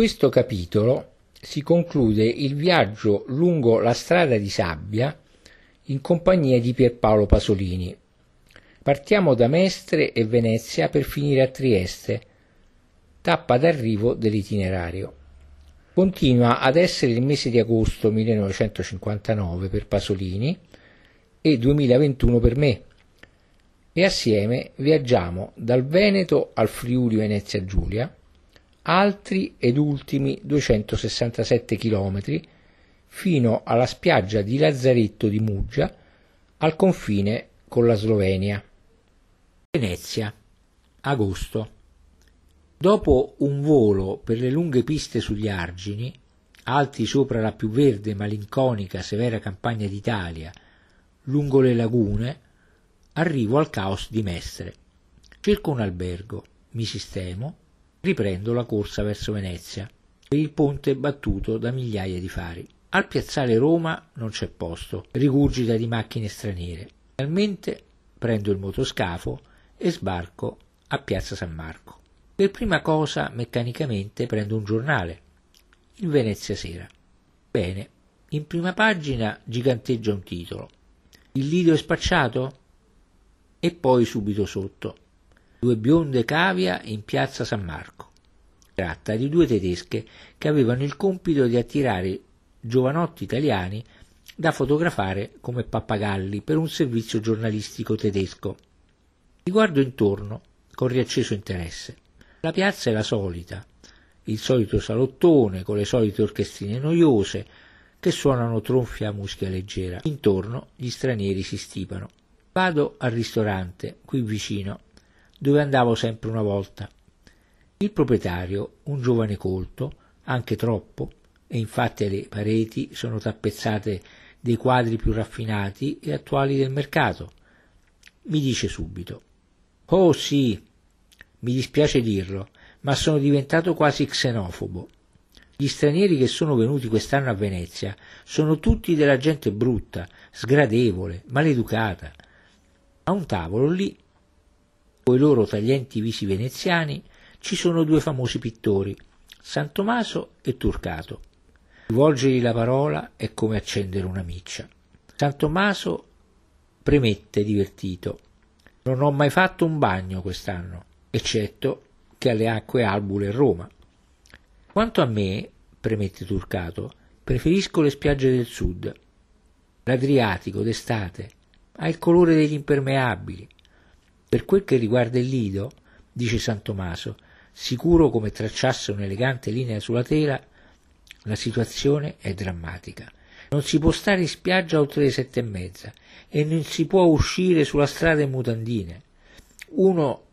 questo capitolo si conclude il viaggio lungo la strada di sabbia in compagnia di Pierpaolo Pasolini. Partiamo da Mestre e Venezia per finire a Trieste, tappa d'arrivo dell'itinerario. Continua ad essere il mese di agosto 1959 per Pasolini e 2021 per me e assieme viaggiamo dal Veneto al Friuli Venezia Giulia, altri ed ultimi 267 chilometri fino alla spiaggia di Lazzaretto di Muggia al confine con la Slovenia. Venezia, agosto. Dopo un volo per le lunghe piste sugli argini, alti sopra la più verde, malinconica, severa campagna d'Italia, lungo le lagune, arrivo al caos di Mestre. Cerco un albergo, mi sistemo, riprendo la corsa verso Venezia, per il ponte battuto da migliaia di fari. Al piazzale Roma non c'è posto, rigurgita di macchine straniere. Finalmente prendo il motoscafo e sbarco a Piazza San Marco. Per prima cosa, meccanicamente, prendo un giornale, il Venezia Sera. Bene, in prima pagina giganteggia un titolo. Il lido è spacciato? E poi subito sotto. Due bionde cavia in Piazza San Marco. Tratta di due tedesche che avevano il compito di attirare giovanotti italiani da fotografare come pappagalli per un servizio giornalistico tedesco. Mi guardo intorno con riacceso interesse. La piazza è la solita, il solito salottone con le solite orchestrine noiose che suonano tronfia a musica leggera. Intorno gli stranieri si stipano. Vado al ristorante, qui vicino, dove andavo sempre una volta. Il proprietario, un giovane colto, anche troppo, e infatti le pareti sono tappezzate dei quadri più raffinati e attuali del mercato. Mi dice subito Oh sì, mi dispiace dirlo, ma sono diventato quasi xenofobo. Gli stranieri che sono venuti quest'anno a Venezia sono tutti della gente brutta, sgradevole, maleducata. A un tavolo lì, coi loro taglienti visi veneziani, ci sono due famosi pittori, San Tommaso e Turcato. Rivolgergli la parola è come accendere una miccia. San Tommaso premette divertito. Non ho mai fatto un bagno quest'anno, eccetto che alle acque albule a Roma. Quanto a me, premette Turcato, preferisco le spiagge del sud. L'Adriatico d'estate ha il colore degli impermeabili. Per quel che riguarda il Lido, dice San Tommaso, sicuro come tracciasse un'elegante linea sulla tela, la situazione è drammatica. Non si può stare in spiaggia oltre le sette e mezza e non si può uscire sulla strada in mutandine. Uno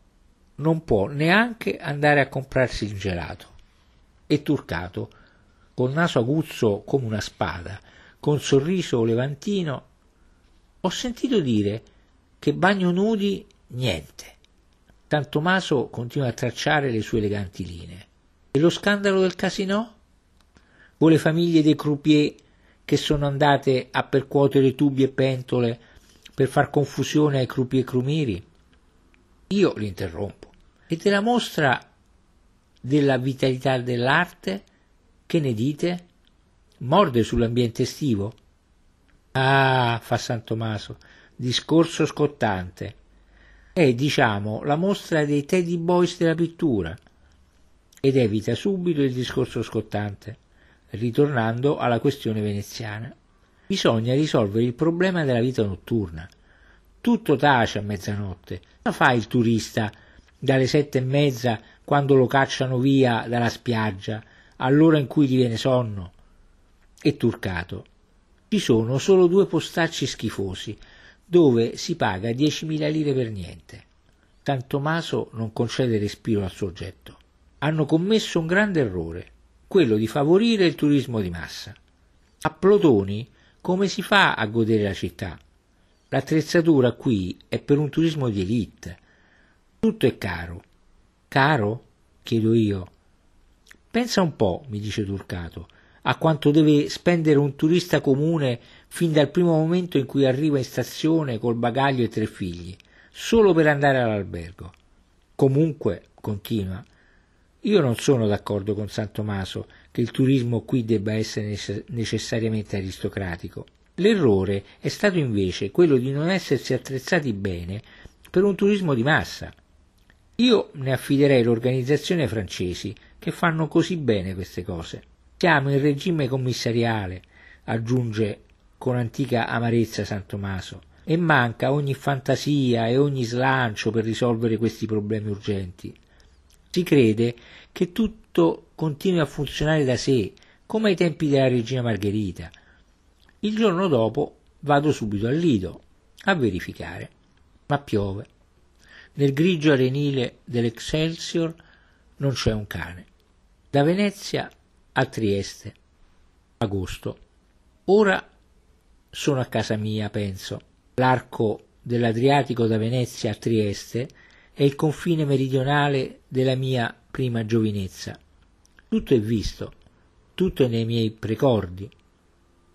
non può neanche andare a comprarsi il gelato. E Turcato, col naso aguzzo come una spada, con sorriso levantino, ho sentito dire che bagno nudi niente. San Tommaso continua a tracciare le sue eleganti linee. E lo scandalo del casino? o le famiglie dei croupier che sono andate a percuotere tubi e pentole per far confusione ai croupier crumiri? Io li interrompo. E della mostra della vitalità dell'arte, che ne dite? Morde sull'ambiente estivo? Ah, fa San Tommaso, discorso scottante. È, diciamo, la mostra dei Teddy Boys della pittura. Ed evita subito il discorso scottante ritornando alla questione veneziana. Bisogna risolvere il problema della vita notturna. Tutto tace a mezzanotte. Cosa fa il turista dalle sette e mezza quando lo cacciano via dalla spiaggia, all'ora in cui gli viene sonno? E turcato. Ci sono solo due postacci schifosi, dove si paga 10.000 lire per niente. San Tommaso non concede respiro al soggetto. Hanno commesso un grande errore quello di favorire il turismo di massa. A Plotoni come si fa a godere la città? L'attrezzatura qui è per un turismo di elite. Tutto è caro. Caro? chiedo io. Pensa un po', mi dice Turcato, a quanto deve spendere un turista comune fin dal primo momento in cui arriva in stazione col bagaglio e tre figli, solo per andare all'albergo. Comunque, continua, Io non sono d'accordo con San Tommaso che il turismo qui debba essere necessariamente aristocratico. L'errore è stato invece quello di non essersi attrezzati bene per un turismo di massa. Io ne affiderei l'organizzazione ai francesi, che fanno così bene queste cose. Siamo in regime commissariale, aggiunge con antica amarezza San Tommaso, e manca ogni fantasia e ogni slancio per risolvere questi problemi urgenti. Si crede che tutto continui a funzionare da sé, come ai tempi della regina Margherita. Il giorno dopo vado subito al Lido a verificare, ma piove. Nel grigio arenile dell'Excelsior non c'è un cane. Da Venezia a Trieste. Agosto. Ora sono a casa mia, penso. L'arco dell'Adriatico da Venezia a Trieste è il confine meridionale della mia prima giovinezza. Tutto è visto, tutto è nei miei precordi.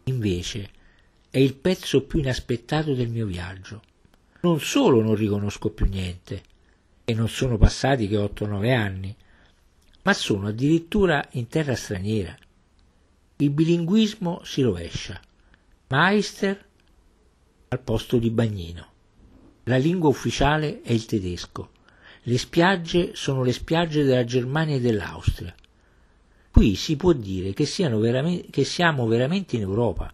Invece è il pezzo più inaspettato del mio viaggio. Non solo non riconosco più niente, e non sono passati che 8-9 anni, ma sono addirittura in terra straniera. Il bilinguismo si rovescia. Meister al posto di Bagnino. La lingua ufficiale è il tedesco. Le spiagge sono le spiagge della Germania e dell'Austria. Qui si può dire che, che siamo veramente in Europa.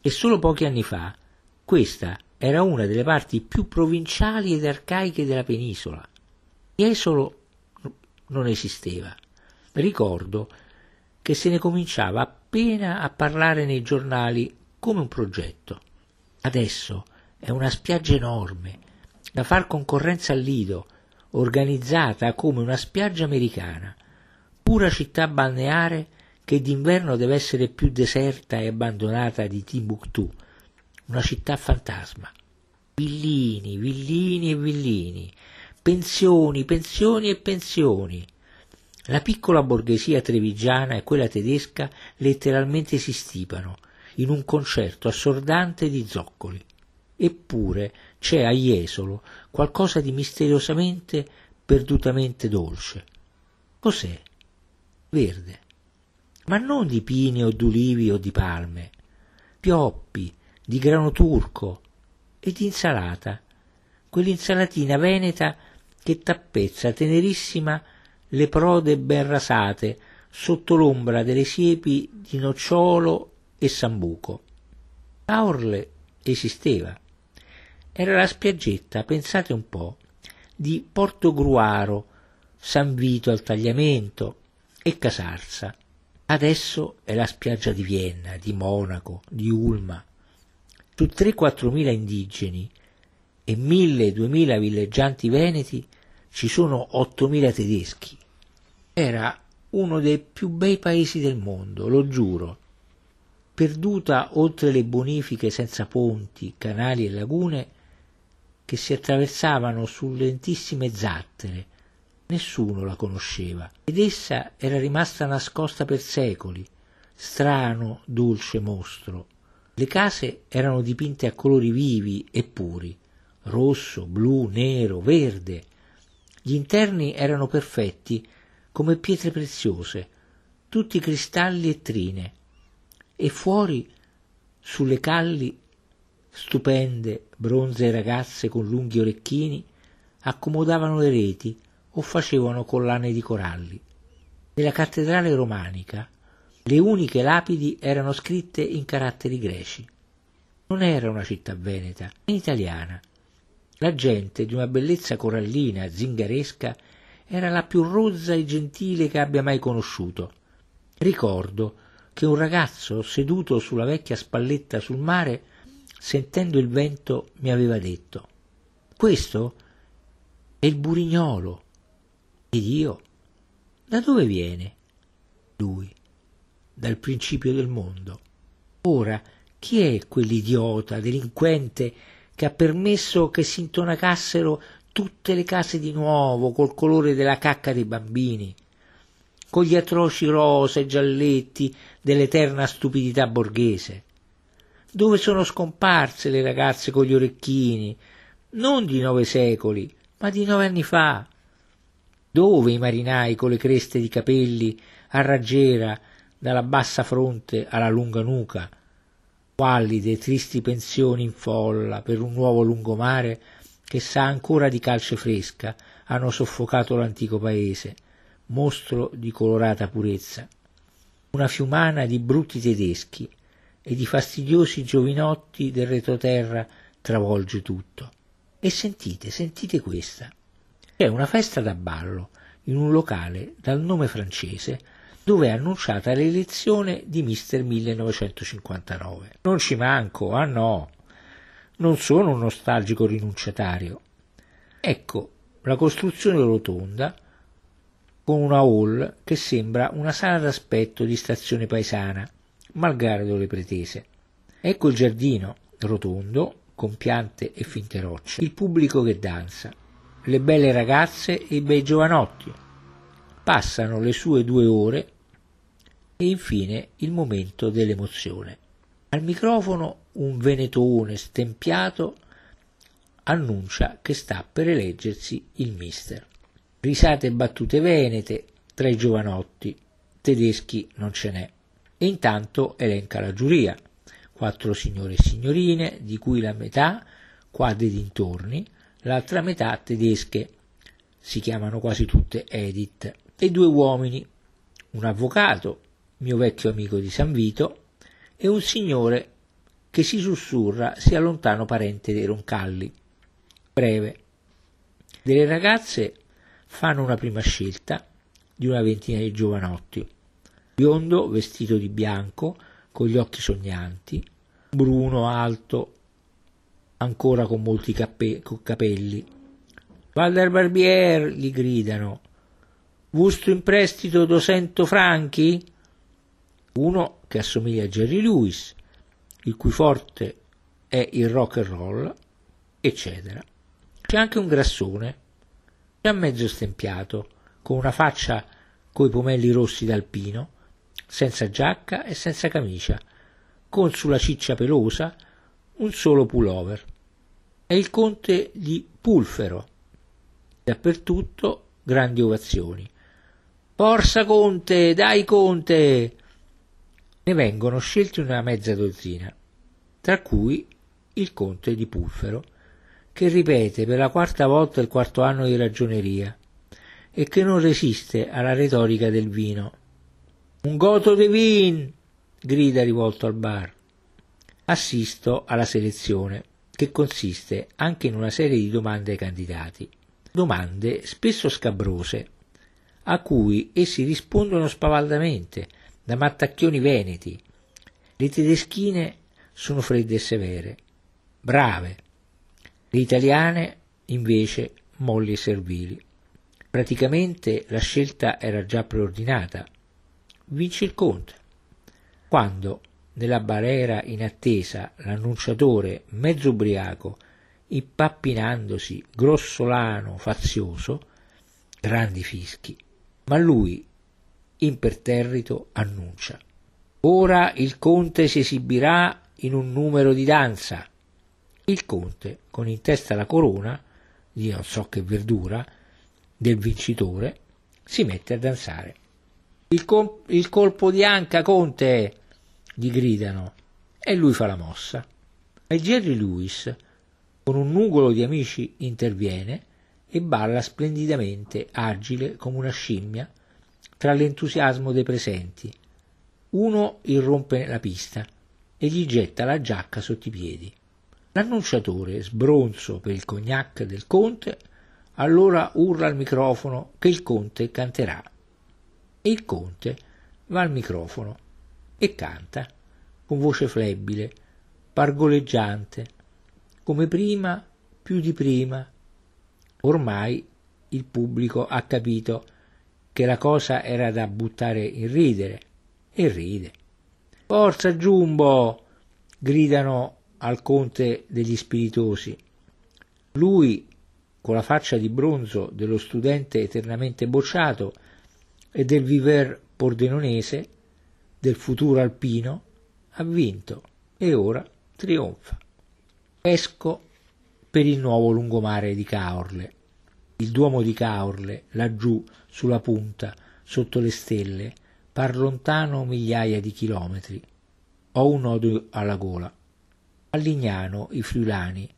E solo pochi anni fa questa era una delle parti più provinciali ed arcaiche della penisola. Jesolo non esisteva. Ricordo che se ne cominciava appena a parlare nei giornali come un progetto. Adesso è una spiaggia enorme, da far concorrenza al Lido, organizzata come una spiaggia americana, pura città balneare che d'inverno deve essere più deserta e abbandonata di Timbuktu, una città fantasma. Villini, villini e villini, pensioni, pensioni e pensioni. La piccola borghesia trevigiana e quella tedesca letteralmente si stipano, in un concerto assordante di zoccoli. Eppure c'è a Jesolo qualcosa di misteriosamente, perdutamente dolce. Cos'è? Verde. Ma non di pini o d'ulivi o di palme, pioppi, di grano turco e di insalata, quell'insalatina veneta che tappezza tenerissima le prode ben rasate sotto l'ombra delle siepi di nocciolo e Sambuco. A Orle esisteva. Era la spiaggetta, pensate un po', di Porto Gruaro, San Vito al Tagliamento e Casarsa. Adesso è la spiaggia di Vienna, di Monaco, di Ulma. Su 3-4 mila indigeni e 1000-2000 villeggianti veneti ci sono 8.000 tedeschi. Era uno dei più bei paesi del mondo, lo giuro perduta oltre le bonifiche senza ponti, canali e lagune che si attraversavano su lentissime zattere. Nessuno la conosceva ed essa era rimasta nascosta per secoli, strano, dolce mostro. Le case erano dipinte a colori vivi e puri, rosso, blu, nero, verde. Gli interni erano perfetti come pietre preziose, tutti cristalli e trine, e fuori sulle calli stupende bronzee ragazze con lunghi orecchini accomodavano le reti o facevano collane di coralli. Nella cattedrale romanica le uniche lapidi erano scritte in caratteri greci. Non era una città veneta, né italiana. La gente di una bellezza corallina, zingaresca, era la più rozza e gentile che abbia mai conosciuto. Ricordo che un ragazzo seduto sulla vecchia spalletta sul mare, sentendo il vento, mi aveva detto Questo è il burignolo. Ed io da dove viene? Lui dal principio del mondo. Ora, chi è quell'idiota, delinquente, che ha permesso che si intonacassero tutte le case di nuovo col colore della cacca dei bambini? con gli atroci rosa e gialletti dell'eterna stupidità borghese. Dove sono scomparse le ragazze con gli orecchini, non di nove secoli, ma di nove anni fa? Dove i marinai con le creste di capelli a raggiera dalla bassa fronte alla lunga nuca, quallide tristi pensioni in folla per un nuovo lungomare che sa ancora di calce fresca, hanno soffocato l'antico paese, mostro di colorata purezza. Una fiumana di brutti tedeschi e di fastidiosi giovinotti del retroterra travolge tutto. E sentite, sentite questa. C'è una festa da ballo in un locale dal nome francese dove è annunciata l'elezione di Mister 1959. Non ci manco, ah no, non sono un nostalgico rinunciatario. Ecco la costruzione rotonda con una hall che sembra una sala d'aspetto di stazione paesana, malgrado le pretese. Ecco il giardino, rotondo, con piante e finte rocce, il pubblico che danza, le belle ragazze e i bei giovanotti. Passano le sue due ore e infine il momento dell'emozione. Al microfono un venetone stempiato annuncia che sta per eleggersi il mister. Risate e battute venete tra i giovanotti, tedeschi non ce n'è. E intanto elenca la giuria, quattro signore e signorine, di cui la metà qua dei dintorni, l'altra metà tedesche, si chiamano quasi tutte Edith, e due uomini, un avvocato mio vecchio amico di San Vito, e un signore che si sussurra sia lontano parente dei Roncalli. Breve. Delle ragazze fanno una prima scelta di una ventina di giovanotti. Biondo, vestito di bianco, con gli occhi sognanti, bruno, alto, ancora con molti cape- con capelli. Valder Barbier, gli gridano. Vusto in prestito 200 franchi? Uno che assomiglia a Jerry Lewis, il cui forte è il rock and roll, eccetera. C'è anche un grassone, già mezzo stempiato, con una faccia coi pomelli rossi d'alpino, senza giacca e senza camicia, con sulla ciccia pelosa un solo pullover. È il conte di Pulfero. Dappertutto grandi ovazioni. Forza Conte, dai Conte! Ne vengono scelti una mezza dozzina, tra cui il conte di Pulfero, che ripete per la quarta volta il quarto anno di ragioneria e che non resiste alla retorica del vino. Un goto de vin! grida rivolto al bar. Assisto alla selezione, che consiste anche in una serie di domande ai candidati. Domande spesso scabrose, a cui essi rispondono spavaldamente, da mattacchioni veneti. Le tedeschine sono fredde e severe, brave. Le italiane, invece, molli e servili. Praticamente la scelta era già preordinata. Vince il conte. Quando, nella barriera in attesa, l'annunciatore, mezzo ubriaco, impappinandosi, grossolano, fazioso, grandi fischi, ma lui imperterrito annuncia. Ora il conte si esibirà in un numero di danza. Il conte, con in testa la corona, di non so che verdura, del vincitore, si mette a danzare. Il, com- il colpo di anca, conte! gli gridano, e lui fa la mossa. E Jerry Lewis, con un nugolo di amici, interviene e balla splendidamente, agile come una scimmia, tra l'entusiasmo dei presenti. Uno irrompe la pista e gli getta la giacca sotto i piedi. L'annunciatore, sbronzo per il cognac del conte, allora urla al microfono che il conte canterà. E il conte va al microfono e canta con voce flebile, pargoleggiante, come prima, più di prima. Ormai il pubblico ha capito che la cosa era da buttare in ridere e ride. Forza Giumbo! gridano al conte degli spiritosi. Lui, con la faccia di bronzo dello studente eternamente bocciato e del viver pordenonese, del futuro alpino, ha vinto e ora trionfa. Esco per il nuovo lungomare di Caorle. Il Duomo di Caorle, laggiù, sulla punta, sotto le stelle, par lontano migliaia di chilometri. Ho un nodo alla gola. A Lignano i friulani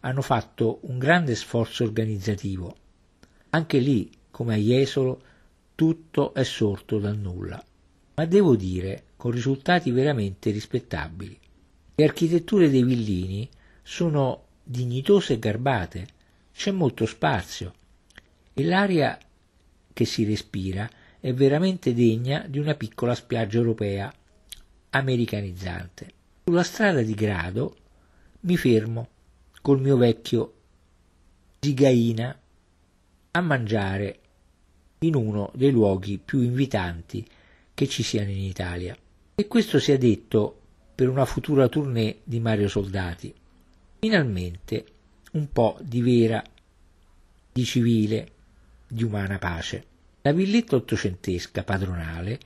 hanno fatto un grande sforzo organizzativo. Anche lì, come a Jesolo, tutto è sorto dal nulla. Ma devo dire con risultati veramente rispettabili. Le architetture dei villini sono dignitose e garbate, c'è molto spazio e l'aria che si respira è veramente degna di una piccola spiaggia europea americanizzante. Sulla strada di grado mi fermo col mio vecchio Zigaina a mangiare in uno dei luoghi più invitanti che ci siano in Italia. E questo sia detto per una futura tournée di Mario Soldati. Finalmente un po' di vera, di civile, di umana pace. La villetta ottocentesca padronale,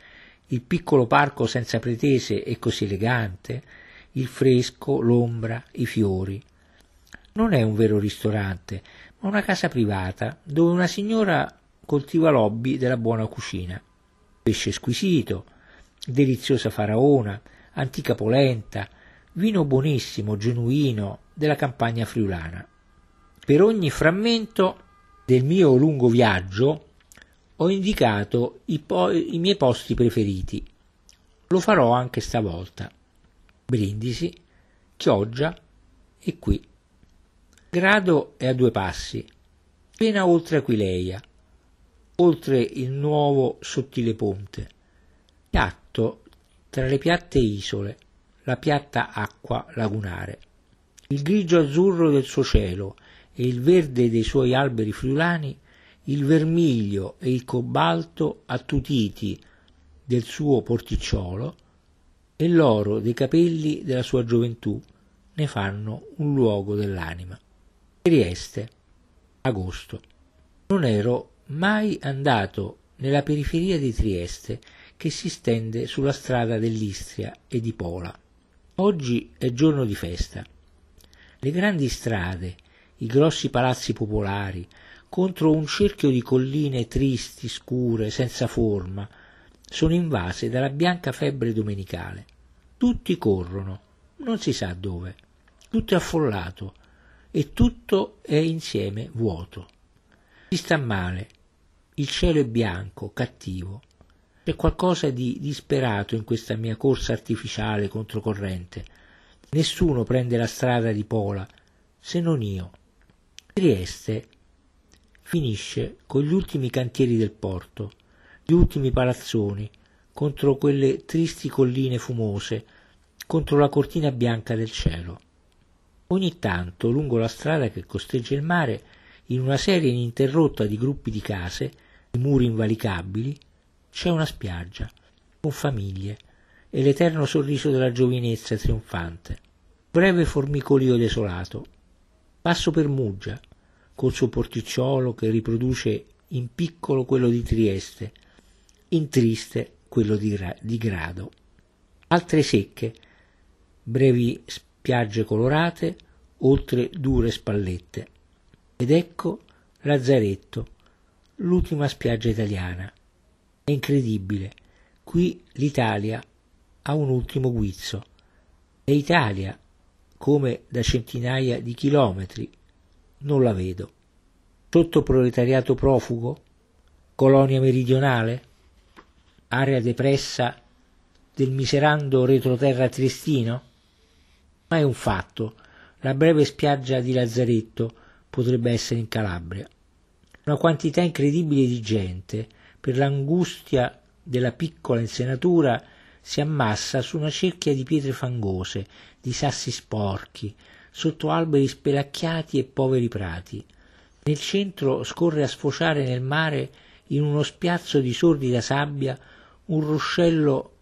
il piccolo parco senza pretese e così elegante, il fresco, l'ombra, i fiori. Non è un vero ristorante, ma una casa privata dove una signora coltiva l'hobby della buona cucina. Pesce squisito, deliziosa faraona, antica polenta, vino buonissimo, genuino, della campagna friulana. Per ogni frammento del mio lungo viaggio ho indicato i, po- i miei posti preferiti. Lo farò anche stavolta. Brindisi, Chioggia e qui. Grado è a due passi, appena oltre Aquileia, oltre il nuovo sottile ponte piatto tra le piatte isole, la piatta acqua lagunare. Il grigio azzurro del suo cielo e il verde dei suoi alberi friulani, il vermiglio e il cobalto attutiti del suo porticciolo e l'oro dei capelli della sua gioventù ne fanno un luogo dell'anima. Trieste, agosto. Non ero mai andato nella periferia di Trieste che si stende sulla strada dell'Istria e di Pola. Oggi è giorno di festa. Le grandi strade, i grossi palazzi popolari, contro un cerchio di colline tristi, scure, senza forma, sono invase dalla bianca febbre domenicale. Tutti corrono, non si sa dove. Tutto è affollato e tutto è insieme vuoto. Si sta male, il cielo è bianco, cattivo. C'è qualcosa di disperato in questa mia corsa artificiale controcorrente. Nessuno prende la strada di Pola, se non io. Trieste finisce con gli ultimi cantieri del porto, gli ultimi palazzoni, contro quelle tristi colline fumose, contro la cortina bianca del cielo. Ogni tanto, lungo la strada che costeggia il mare, in una serie ininterrotta di gruppi di case, di muri invalicabili, c'è una spiaggia, con famiglie, e l'eterno sorriso della giovinezza trionfante. Breve formicolio desolato. Passo per Muggia, col suo porticciolo che riproduce in piccolo quello di Trieste, in triste quello di, di Grado. Altre secche, brevi spiagge colorate, oltre dure spallette. Ed ecco Lazzaretto, l'ultima spiaggia italiana, è incredibile. Qui l'Italia ha un ultimo guizzo. E Italia, come da centinaia di chilometri, non la vedo. Sotto proletariato profugo? Colonia meridionale? Area depressa del miserando retroterra triestino? Ma è un fatto, la breve spiaggia di Lazzaretto potrebbe essere in Calabria. Una quantità incredibile di gente per l'angustia della piccola insenatura si ammassa su una cerchia di pietre fangose, di sassi sporchi, sotto alberi spelacchiati e poveri prati. Nel centro scorre a sfociare nel mare in uno spiazzo di sordida sabbia un ruscello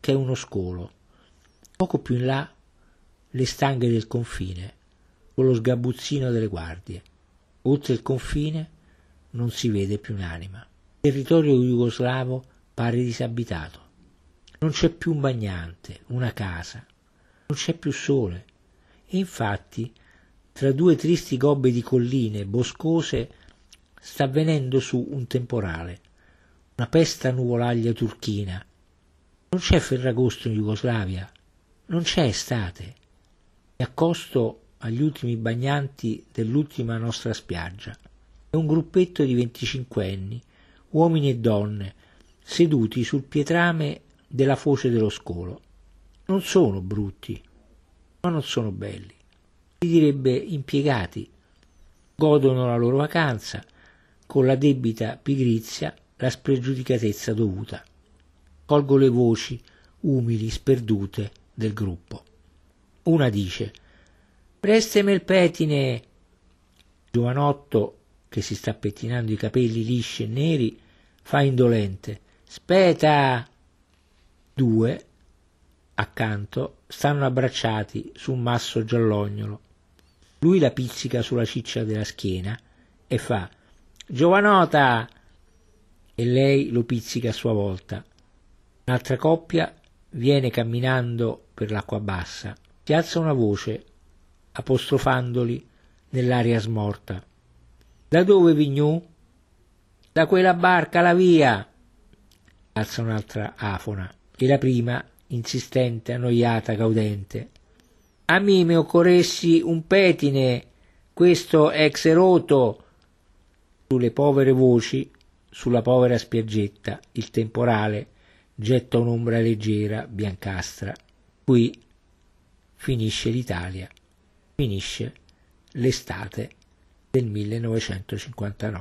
che è uno scolo. Poco più in là le stanghe del confine, con lo sgabuzzino delle guardie. Oltre il confine non si vede più un'anima territorio jugoslavo pare disabitato. Non c'è più un bagnante, una casa, non c'è più sole. E infatti, tra due tristi gobbe di colline boscose, sta venendo su un temporale, una pesta nuvolaglia turchina. Non c'è Ferragosto in Jugoslavia, non c'è estate. Mi accosto agli ultimi bagnanti dell'ultima nostra spiaggia. È un gruppetto di venticinquenni, uomini e donne, seduti sul pietrame della foce dello scolo. Non sono brutti, ma non sono belli. Si direbbe impiegati. Godono la loro vacanza con la debita pigrizia, la spregiudicatezza dovuta. Colgo le voci umili, sperdute del gruppo. Una dice Prestami il petine. Giovanotto, che si sta pettinando i capelli lisci e neri, fa indolente. Speta! Due, accanto, stanno abbracciati su un masso giallognolo. Lui la pizzica sulla ciccia della schiena e fa Giovanota! E lei lo pizzica a sua volta. Un'altra coppia viene camminando per l'acqua bassa. Si alza una voce, apostrofandoli nell'aria smorta. Da dove Vignou? Da quella barca, la via! Alza un'altra afona. E la prima, insistente, annoiata, gaudente. A me occorressi un petine, questo ex eroto. Sulle povere voci, sulla povera spiaggetta, il temporale getta un'ombra leggera, biancastra. Qui finisce l'Italia, finisce l'estate del 1959.